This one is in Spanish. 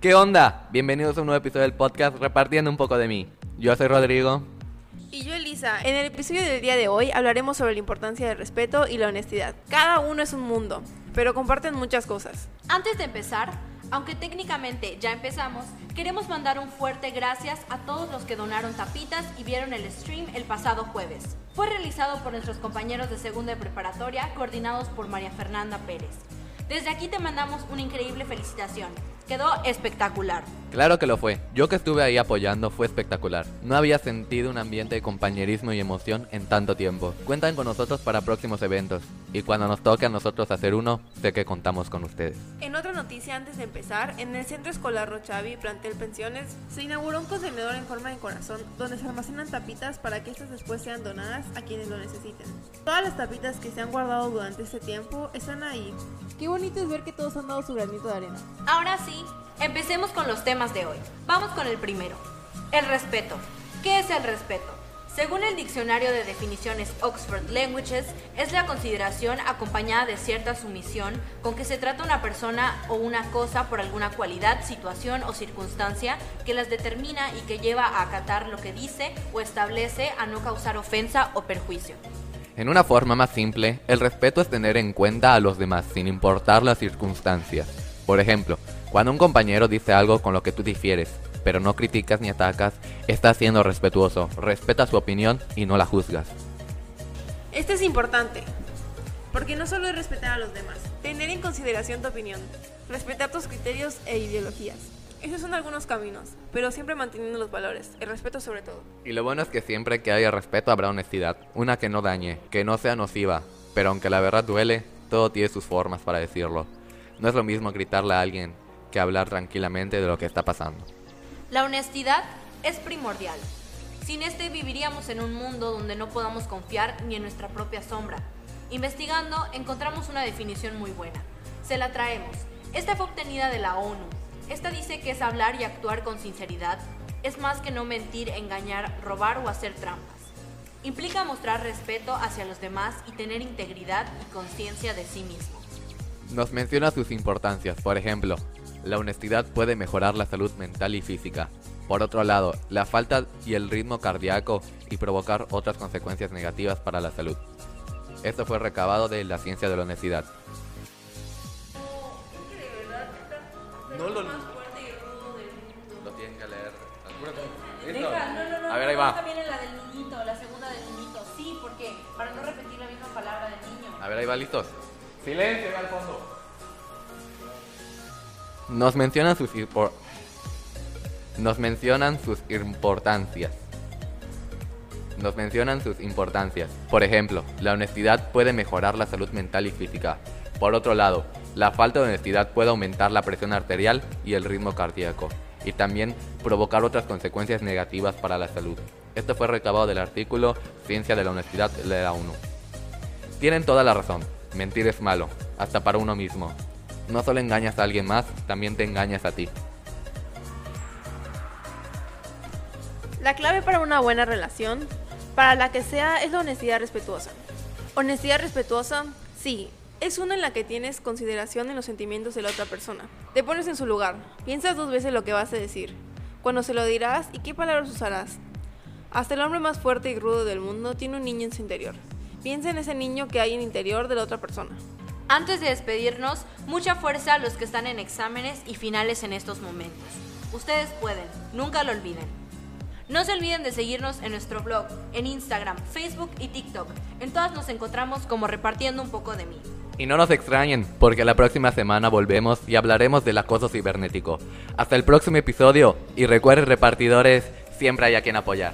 ¿Qué onda? Bienvenidos a un nuevo episodio del podcast Repartiendo un poco de mí. Yo soy Rodrigo. Y yo Elisa, en el episodio del día de hoy hablaremos sobre la importancia del respeto y la honestidad. Cada uno es un mundo, pero comparten muchas cosas. Antes de empezar, aunque técnicamente ya empezamos, queremos mandar un fuerte gracias a todos los que donaron tapitas y vieron el stream el pasado jueves. Fue realizado por nuestros compañeros de segunda de preparatoria, coordinados por María Fernanda Pérez. Desde aquí te mandamos una increíble felicitación. Quedó espectacular. Claro que lo fue. Yo que estuve ahí apoyando fue espectacular. No había sentido un ambiente de compañerismo y emoción en tanto tiempo. Cuentan con nosotros para próximos eventos. Y cuando nos toque a nosotros hacer uno, sé que contamos con ustedes. En otra noticia antes de empezar, en el Centro Escolar Rochavi, plantel Pensiones, se inauguró un contenedor en forma de corazón donde se almacenan tapitas para que estas después sean donadas a quienes lo necesiten. Todas las tapitas que se han guardado durante este tiempo están ahí. Qué bonito es ver que todos han dado su granito de arena. Ahora sí, empecemos con los temas de hoy. Vamos con el primero. El respeto. ¿Qué es el respeto? Según el diccionario de definiciones Oxford Languages, es la consideración acompañada de cierta sumisión con que se trata una persona o una cosa por alguna cualidad, situación o circunstancia que las determina y que lleva a acatar lo que dice o establece a no causar ofensa o perjuicio. En una forma más simple, el respeto es tener en cuenta a los demás sin importar las circunstancias. Por ejemplo, cuando un compañero dice algo con lo que tú difieres, pero no criticas ni atacas, estás siendo respetuoso, respeta su opinión y no la juzgas. Esto es importante, porque no solo es respetar a los demás, tener en consideración tu opinión, respetar tus criterios e ideologías. Esos son algunos caminos, pero siempre manteniendo los valores, el respeto sobre todo. Y lo bueno es que siempre que haya respeto habrá honestidad, una que no dañe, que no sea nociva, pero aunque la verdad duele, todo tiene sus formas para decirlo. No es lo mismo gritarle a alguien que hablar tranquilamente de lo que está pasando. La honestidad es primordial. Sin este viviríamos en un mundo donde no podamos confiar ni en nuestra propia sombra. Investigando encontramos una definición muy buena. Se la traemos. Esta fue obtenida de la ONU. Esta dice que es hablar y actuar con sinceridad. Es más que no mentir, engañar, robar o hacer trampas. Implica mostrar respeto hacia los demás y tener integridad y conciencia de sí mismo. Nos menciona sus importancias, por ejemplo, la honestidad puede mejorar la salud mental y física. Por otro lado, la falta y el ritmo cardíaco y provocar otras consecuencias negativas para la salud. Esto fue recabado de la ciencia de la honestidad. No lo, lo tienen que leer. Deja, no, no, no, A ver, ahí va. También la del niñito, la segunda del niñito. Sí, porque para no repetir la misma palabra del niño. A ver, ahí va, listos. Silencio, va al fondo. Nos mencionan sus Nos mencionan sus importancias. Nos mencionan sus importancias. Por ejemplo, la honestidad puede mejorar la salud mental y física. Por otro lado, la falta de honestidad puede aumentar la presión arterial y el ritmo cardíaco, y también provocar otras consecuencias negativas para la salud. Esto fue recabado del artículo Ciencia de la Honestidad de la ONU. Tienen toda la razón. Mentir es malo, hasta para uno mismo. No solo engañas a alguien más, también te engañas a ti. La clave para una buena relación, para la que sea, es la honestidad respetuosa. Honestidad respetuosa, sí, es una en la que tienes consideración en los sentimientos de la otra persona. Te pones en su lugar, piensas dos veces lo que vas a decir, cuando se lo dirás y qué palabras usarás. Hasta el hombre más fuerte y rudo del mundo tiene un niño en su interior. Piensa en ese niño que hay en el interior de la otra persona. Antes de despedirnos, mucha fuerza a los que están en exámenes y finales en estos momentos. Ustedes pueden, nunca lo olviden. No se olviden de seguirnos en nuestro blog, en Instagram, Facebook y TikTok. En todas nos encontramos como repartiendo un poco de mí. Y no nos extrañen, porque la próxima semana volvemos y hablaremos del acoso cibernético. Hasta el próximo episodio y recuerden repartidores, siempre hay a quien apoyar.